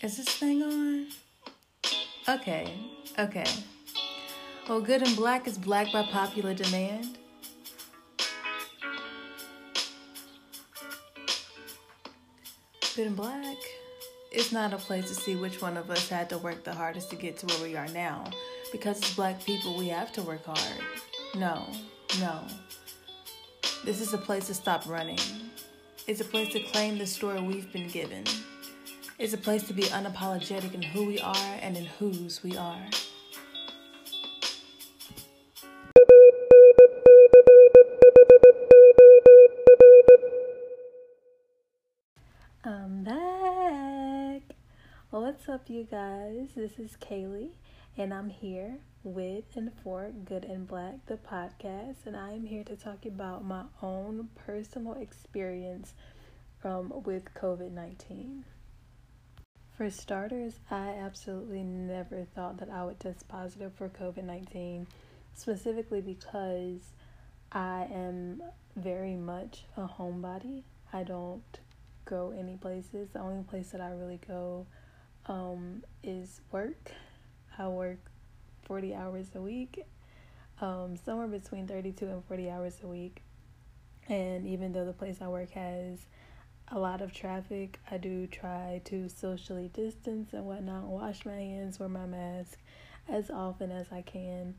Is this thing on? Okay, okay. Well, Good and Black is black by popular demand. Good and Black is not a place to see which one of us had to work the hardest to get to where we are now. Because as black people, we have to work hard. No, no. This is a place to stop running. It's a place to claim the story we've been given. It's a place to be unapologetic in who we are and in whose we are. I'm back. What's up, you guys? This is Kaylee, and I'm here with and for Good and Black, the podcast, and I am here to talk about my own personal experience um, with COVID 19. For starters, I absolutely never thought that I would test positive for COVID 19, specifically because I am very much a homebody. I don't go any places. The only place that I really go um, is work. I work 40 hours a week, um, somewhere between 32 and 40 hours a week. And even though the place I work has a lot of traffic, I do try to socially distance and whatnot, wash my hands, wear my mask as often as I can.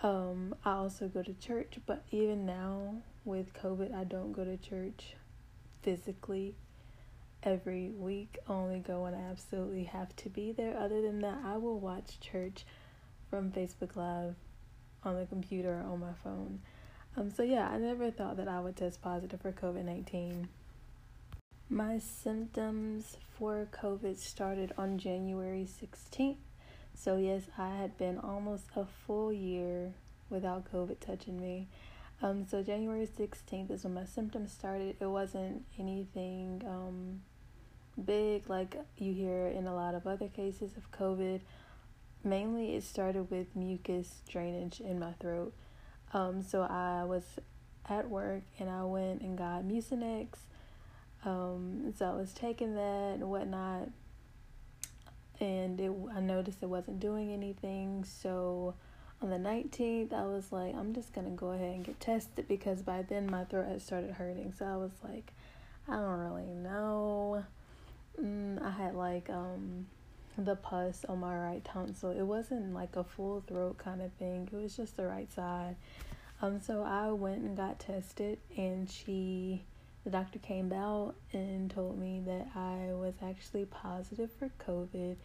Um, I also go to church, but even now with COVID, I don't go to church physically every week. Only go when I absolutely have to be there. Other than that, I will watch church from Facebook Live on the computer or on my phone. Um, so yeah, I never thought that I would test positive for COVID nineteen. My symptoms for COVID started on January 16th. So, yes, I had been almost a full year without COVID touching me. Um, so, January 16th is when my symptoms started. It wasn't anything um, big like you hear in a lot of other cases of COVID. Mainly, it started with mucus drainage in my throat. Um, so, I was at work and I went and got Mucinex um, so I was taking that and whatnot, and it, I noticed it wasn't doing anything. So on the 19th, I was like, I'm just gonna go ahead and get tested because by then my throat had started hurting. So I was like, I don't really know. Mm, I had like um the pus on my right tonsil. It wasn't like a full throat kind of thing. It was just the right side. Um, so I went and got tested, and she the doctor came out and told me that I was actually positive for COVID.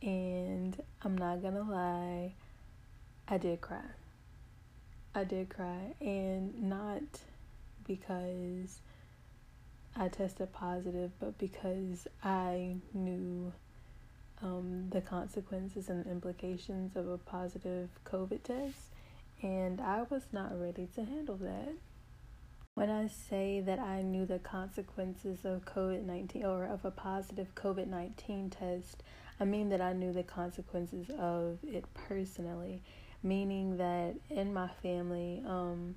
And I'm not gonna lie, I did cry. I did cry, and not because I tested positive, but because I knew um, the consequences and implications of a positive COVID test, and I was not ready to handle that. When I say that I knew the consequences of COVID 19 or of a positive COVID 19 test, I mean that I knew the consequences of it personally, meaning that in my family, um,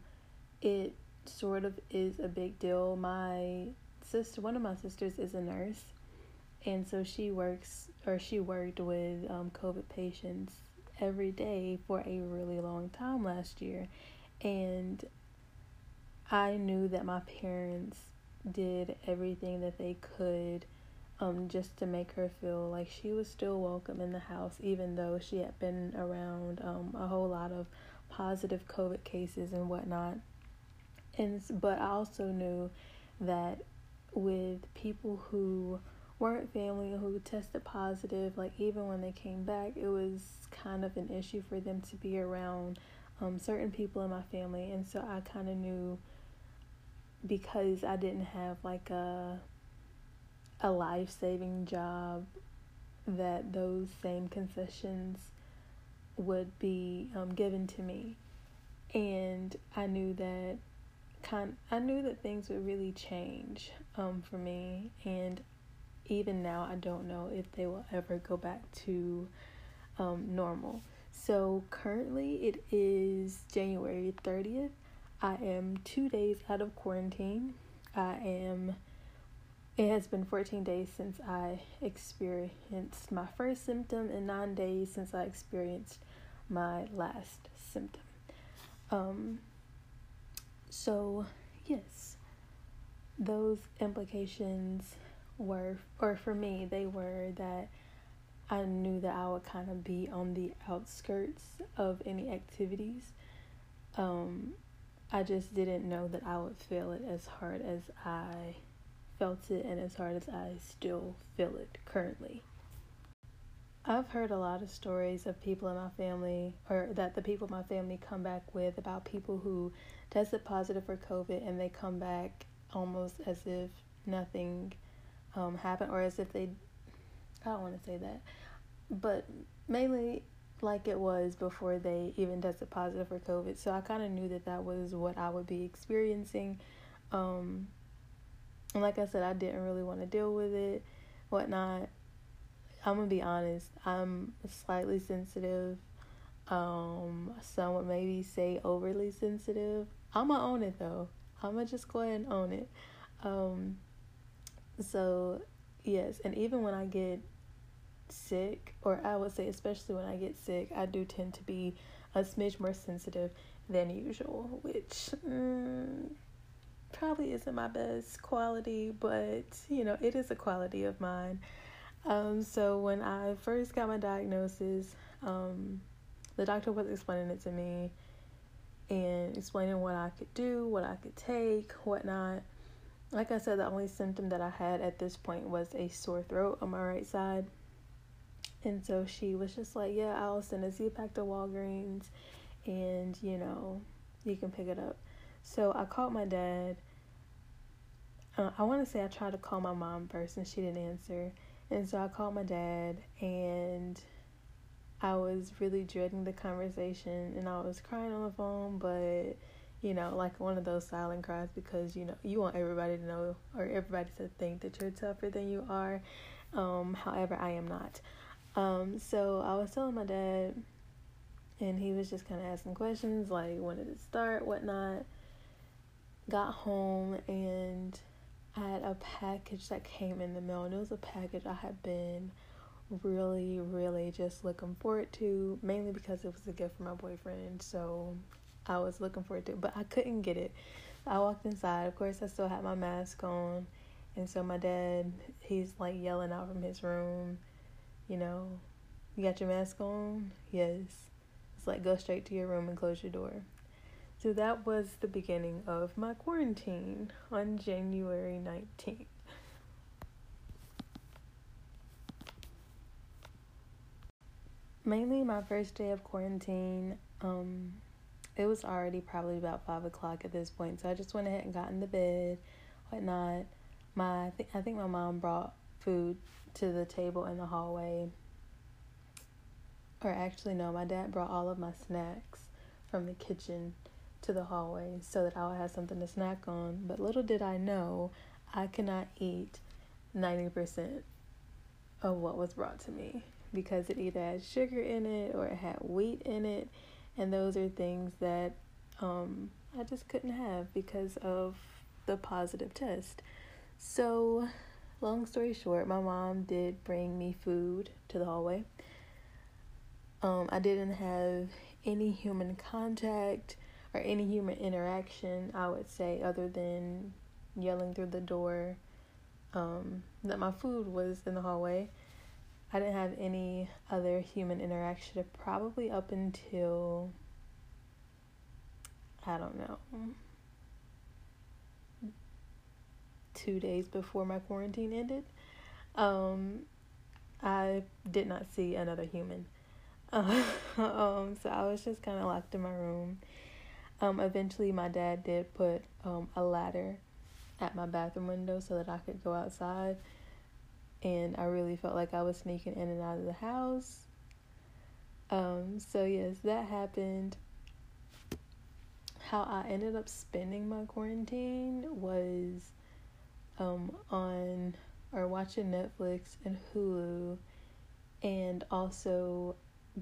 it sort of is a big deal. My sister, one of my sisters, is a nurse, and so she works or she worked with um, COVID patients every day for a really long time last year. And I knew that my parents did everything that they could um, just to make her feel like she was still welcome in the house, even though she had been around um, a whole lot of positive COVID cases and whatnot. And but I also knew that with people who weren't family who tested positive, like even when they came back, it was kind of an issue for them to be around um, certain people in my family, and so I kind of knew because I didn't have like a a life-saving job that those same concessions would be um, given to me and I knew that kind I knew that things would really change um, for me and even now I don't know if they will ever go back to um, normal. So currently it is January 30th I am two days out of quarantine. I am it has been 14 days since I experienced my first symptom and nine days since I experienced my last symptom. Um, so, yes, those implications were, or for me, they were that I knew that I would kind of be on the outskirts of any activities. Um, I just didn't know that I would feel it as hard as I felt it and as hard as I still feel it currently. I've heard a lot of stories of people in my family, or that the people in my family come back with about people who tested positive for COVID and they come back almost as if nothing um, happened, or as if they, I don't want to say that, but mainly like it was before they even tested positive for COVID. So I kind of knew that that was what I would be experiencing. Um, and like I said, I didn't really want to deal with it, whatnot. I'm gonna be honest. I'm slightly sensitive. Um, some would maybe say overly sensitive. I'm gonna own it though. I'm gonna just go ahead and own it. Um, so yes, and even when I get sick, or I would say especially when I get sick, I do tend to be a smidge more sensitive than usual, which mm, probably isn't my best quality, but you know, it is a quality of mine. Um, so when I first got my diagnosis, um, the doctor was explaining it to me and explaining what I could do, what I could take, whatnot. Like I said, the only symptom that I had at this point was a sore throat on my right side. And so she was just like, Yeah, I'll send a Z pack to Walgreens and, you know, you can pick it up. So I called my dad. Uh, I want to say I tried to call my mom first and she didn't answer. And so I called my dad and I was really dreading the conversation and I was crying on the phone, but you know, like one of those silent cries because you know, you want everybody to know or everybody to think that you're tougher than you are. Um, however, I am not. Um, so I was telling my dad and he was just kind of asking questions like when did it start, whatnot got home and I had a package that came in the mail, and it was a package I had been really, really just looking forward to, mainly because it was a gift from my boyfriend. So I was looking forward to it, but I couldn't get it. I walked inside. Of course, I still had my mask on, and so my dad, he's like yelling out from his room, you know, you got your mask on? Yes. It's like go straight to your room and close your door. So that was the beginning of my quarantine on January 19th. Mainly my first day of quarantine, um, it was already probably about five o'clock at this point, so I just went ahead and got into bed, whatnot. My I think my mom brought food to the table in the hallway. Or actually no, my dad brought all of my snacks from the kitchen to the hallway so that I would have something to snack on. But little did I know, I could not eat 90% of what was brought to me because it either had sugar in it or it had wheat in it. And those are things that um, I just couldn't have because of the positive test. So, long story short, my mom did bring me food to the hallway. Um, I didn't have any human contact or any human interaction, I would say, other than yelling through the door um, that my food was in the hallway. I didn't have any other human interaction probably up until I don't know two days before my quarantine ended. Um, I did not see another human. Um, so I was just kind of locked in my room um, eventually, my dad did put um, a ladder at my bathroom window so that I could go outside. And I really felt like I was sneaking in and out of the house. Um, so, yes, that happened. How I ended up spending my quarantine was um, on or watching Netflix and Hulu and also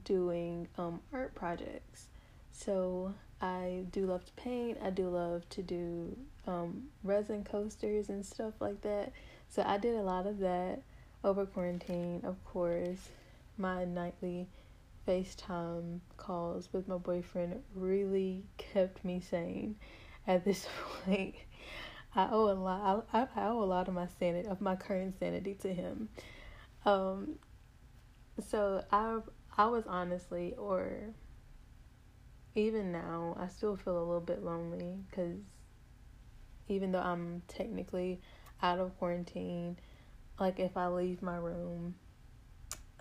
doing um, art projects. So I do love to paint. I do love to do um, resin coasters and stuff like that. So I did a lot of that over quarantine, of course. My nightly FaceTime calls with my boyfriend really kept me sane at this point. I owe a lot. I, I owe a lot of my sanity, of my current sanity, to him. Um, so I, I was honestly, or even now, I still feel a little bit lonely because even though I'm technically out of quarantine, like if I leave my room,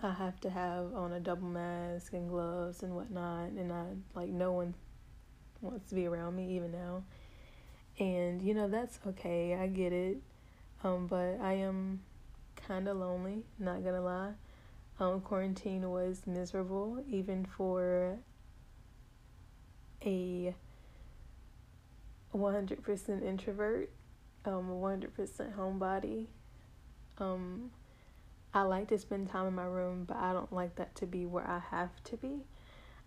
I have to have on a double mask and gloves and whatnot, and I like no one wants to be around me even now. And you know that's okay. I get it. Um, but I am kind of lonely. Not gonna lie. Um, quarantine was miserable, even for a 100% introvert, um, 100% homebody. Um, I like to spend time in my room, but I don't like that to be where I have to be.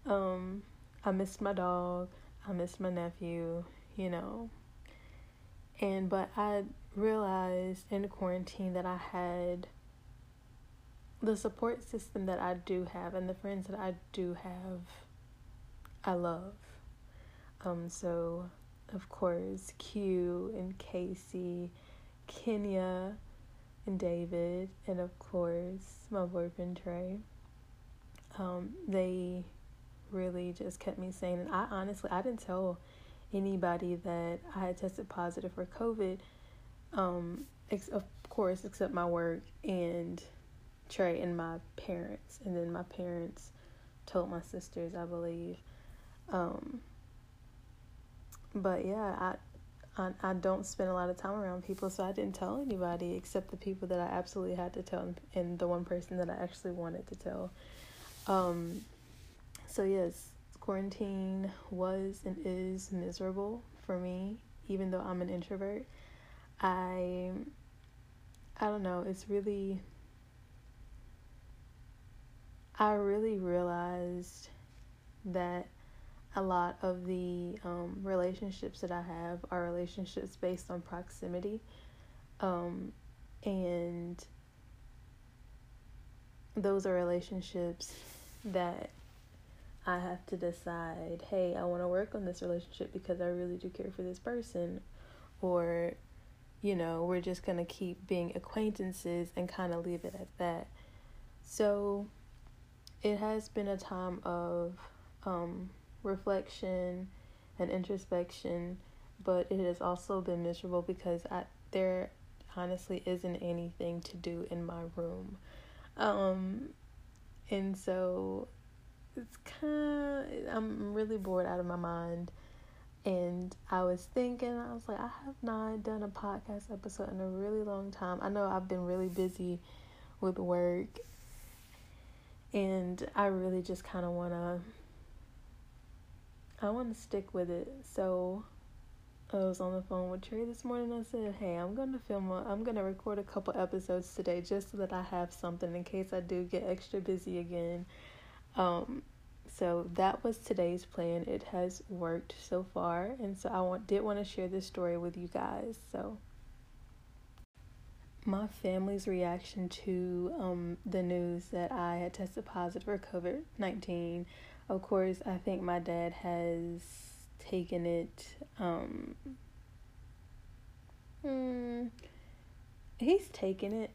Um, I missed my dog. I missed my nephew, you know. And but I realized in quarantine that I had the support system that I do have and the friends that I do have I love. Um so of course Q and Casey, Kenya and David and of course my boyfriend Trey. Um they really just kept me sane and I honestly I didn't tell anybody that I had tested positive for COVID. Um, ex- of course, except my work and Trey and my parents, and then my parents told my sisters, I believe. Um, but yeah, I, I I don't spend a lot of time around people, so I didn't tell anybody except the people that I absolutely had to tell, and the one person that I actually wanted to tell. Um, so yes, quarantine was and is miserable for me, even though I'm an introvert. I I don't know, it's really I really realized that a lot of the um, relationships that I have are relationships based on proximity. Um, and those are relationships that I have to decide, hey, I want to work on this relationship because I really do care for this person, or, you know, we're just going to keep being acquaintances and kind of leave it at that. So it has been a time of um, reflection and introspection, but it has also been miserable because I, there honestly isn't anything to do in my room. Um, and so it's kind of, I'm really bored out of my mind. And I was thinking, I was like, I have not done a podcast episode in a really long time. I know I've been really busy with work. And I really just kind of want to, I want to stick with it. So I was on the phone with Trey this morning. I said, "Hey, I'm gonna film. I'm gonna record a couple episodes today, just so that I have something in case I do get extra busy again." Um, so that was today's plan. It has worked so far, and so I want, did want to share this story with you guys. So my family's reaction to um, the news that I had tested positive for COVID nineteen. Of course, I think my dad has taken it. Um, mm, he's taken it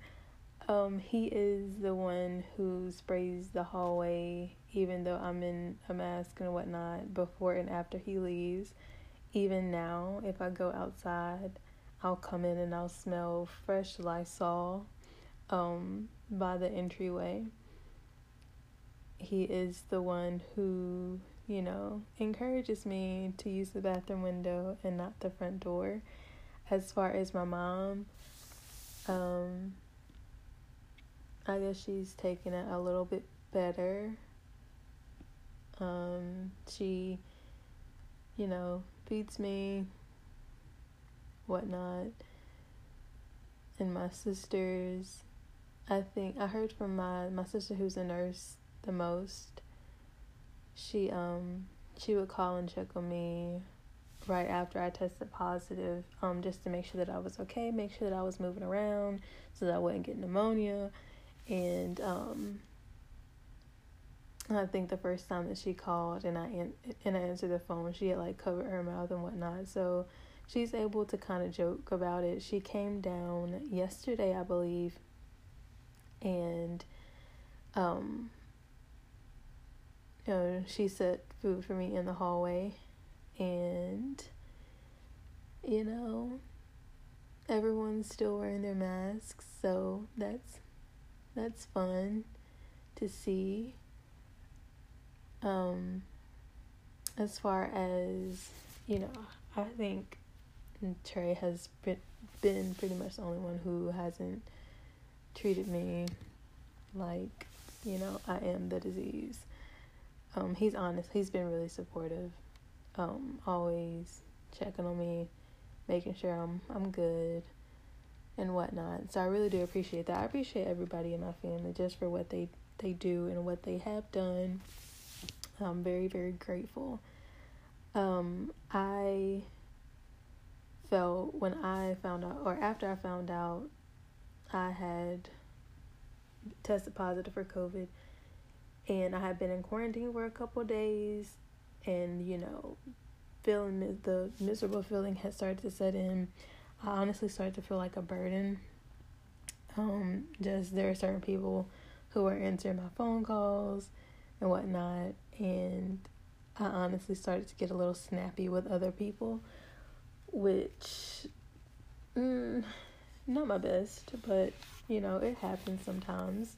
um, he is the one who sprays the hallway, even though I'm in a mask and whatnot, before and after he leaves. Even now, if I go outside, I'll come in and I'll smell fresh Lysol um, by the entryway. He is the one who, you know, encourages me to use the bathroom window and not the front door. As far as my mom, um, I guess she's taking it a little bit better. Um, she, you know, feeds me, whatnot. And my sisters, I think I heard from my my sister who's a nurse the most. She um she would call and check on me right after I tested positive, um, just to make sure that I was okay, make sure that I was moving around so that I wouldn't get pneumonia. And um, I think the first time that she called and I and I answered the phone, she had like covered her mouth and whatnot. So she's able to kind of joke about it. She came down yesterday, I believe, and um, you know, she set food for me in the hallway and you know everyone's still wearing their masks so that's that's fun to see. Um as far as you know i think trey has been, been pretty much the only one who hasn't treated me like you know i am the disease. Um he's honest he's been really supportive. Um, always checking on me, making sure I'm I'm good and whatnot. So I really do appreciate that. I appreciate everybody in my family just for what they they do and what they have done. I'm very very grateful. Um, I felt when I found out, or after I found out, I had tested positive for COVID, and I had been in quarantine for a couple days and you know feeling the miserable feeling had started to set in i honestly started to feel like a burden. Um just there are certain people who are answering my phone calls and whatnot and i honestly started to get a little snappy with other people which mm, not my best but you know it happens sometimes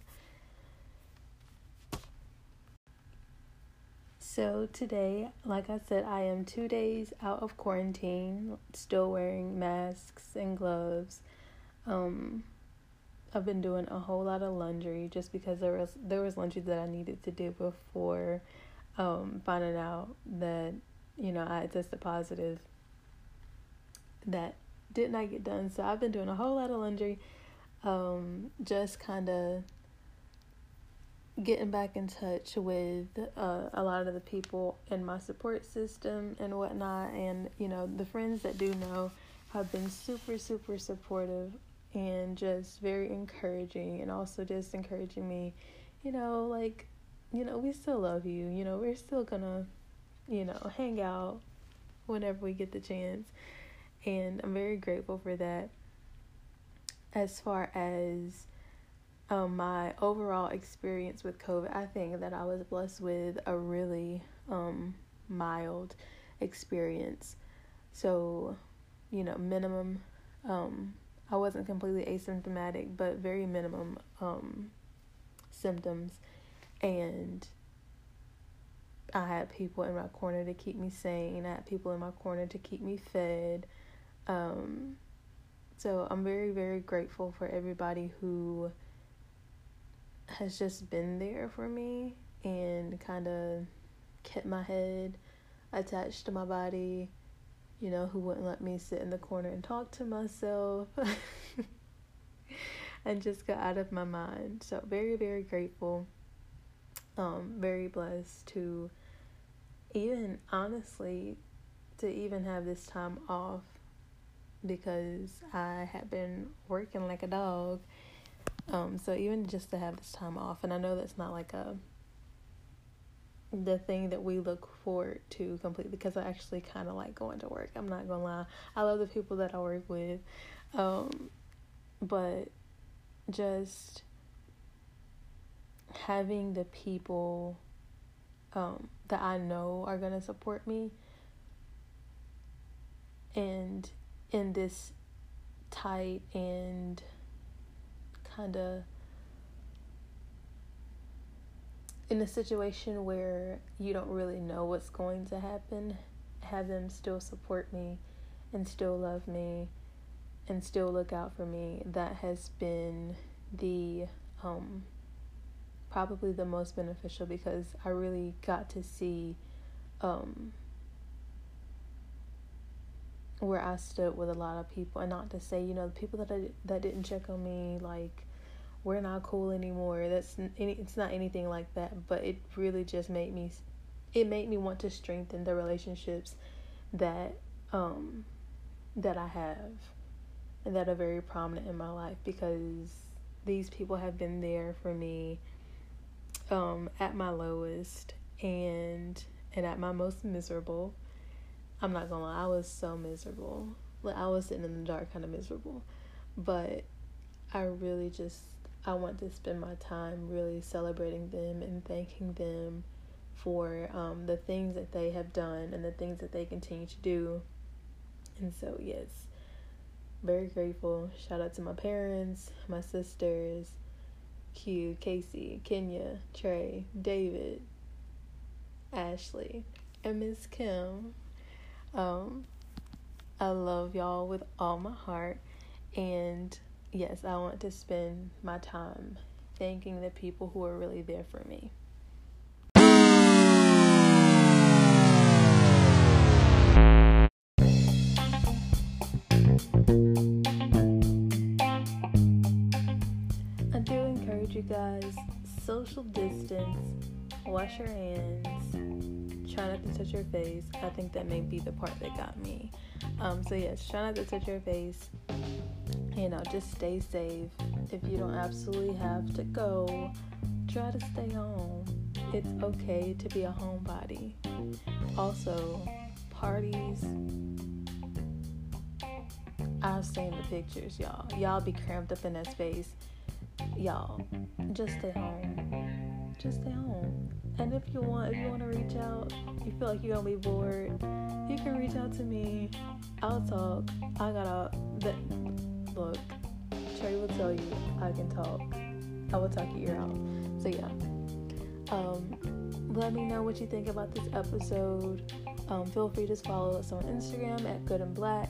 So today, like I said, I am two days out of quarantine, still wearing masks and gloves. Um, I've been doing a whole lot of laundry just because there was there was laundry that I needed to do before um, finding out that you know I tested positive. That did not get done, so I've been doing a whole lot of laundry, um, just kind of getting back in touch with uh, a lot of the people in my support system and whatnot. And, you know, the friends that do know have been super, super supportive and just very encouraging and also just encouraging me, you know, like, you know, we still love you. You know, we're still gonna, you know, hang out whenever we get the chance. And I'm very grateful for that. As far as um, my overall experience with COVID, I think that I was blessed with a really um, mild experience. So, you know, minimum, um, I wasn't completely asymptomatic, but very minimum um, symptoms. And I had people in my corner to keep me sane, I had people in my corner to keep me fed. Um, so I'm very, very grateful for everybody who has just been there for me and kind of kept my head attached to my body, you know, who wouldn't let me sit in the corner and talk to myself and just got out of my mind. So, very, very grateful. Um, very blessed to even honestly to even have this time off because I had been working like a dog um, so even just to have this time off, and I know that's not like a the thing that we look forward to completely because I actually kind of like going to work. I'm not gonna lie, I love the people that I work with, um, but just having the people um, that I know are gonna support me, and in this tight and kind of in a situation where you don't really know what's going to happen, have them still support me and still love me and still look out for me. That has been the um probably the most beneficial because I really got to see um where I stood with a lot of people, and not to say you know the people that I, that didn't check on me like we're not cool anymore. That's any, it's not anything like that, but it really just made me it made me want to strengthen the relationships that um that I have and that are very prominent in my life because these people have been there for me um at my lowest and and at my most miserable. I'm not gonna lie, I was so miserable. Like I was sitting in the dark kind of miserable. But I really just I want to spend my time really celebrating them and thanking them for um, the things that they have done and the things that they continue to do. And so, yes, very grateful. Shout out to my parents, my sisters, Q, Casey, Kenya, Trey, David, Ashley, and Miss Kim. Um, I love y'all with all my heart. And yes, I want to spend my time thanking the people who are really there for me. I do encourage you guys social distance, wash your hands, try not to touch your face. I think that may be the part that got me. Um, so yes, try not to touch your face. You know, just stay safe. If you don't absolutely have to go, try to stay home. It's okay to be a homebody. Also, parties. I've seen the pictures, y'all. Y'all be cramped up in that space. Y'all, just stay home. Just stay home. And if you want, if you want to reach out, you feel like you're gonna be bored, you can reach out to me. I'll talk. I got a that look. Trey will tell you I can talk. I will talk your ear out. So yeah. Um, let me know what you think about this episode. Um, feel free to follow us on Instagram at Good and Black.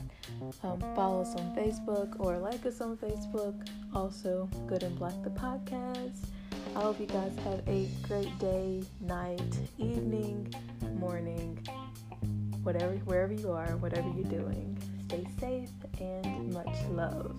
Um, follow us on Facebook or like us on Facebook. Also, Good and Black the podcast. I hope you guys have a great day, night, evening, morning, whatever, wherever you are, whatever you're doing. Stay safe and much love.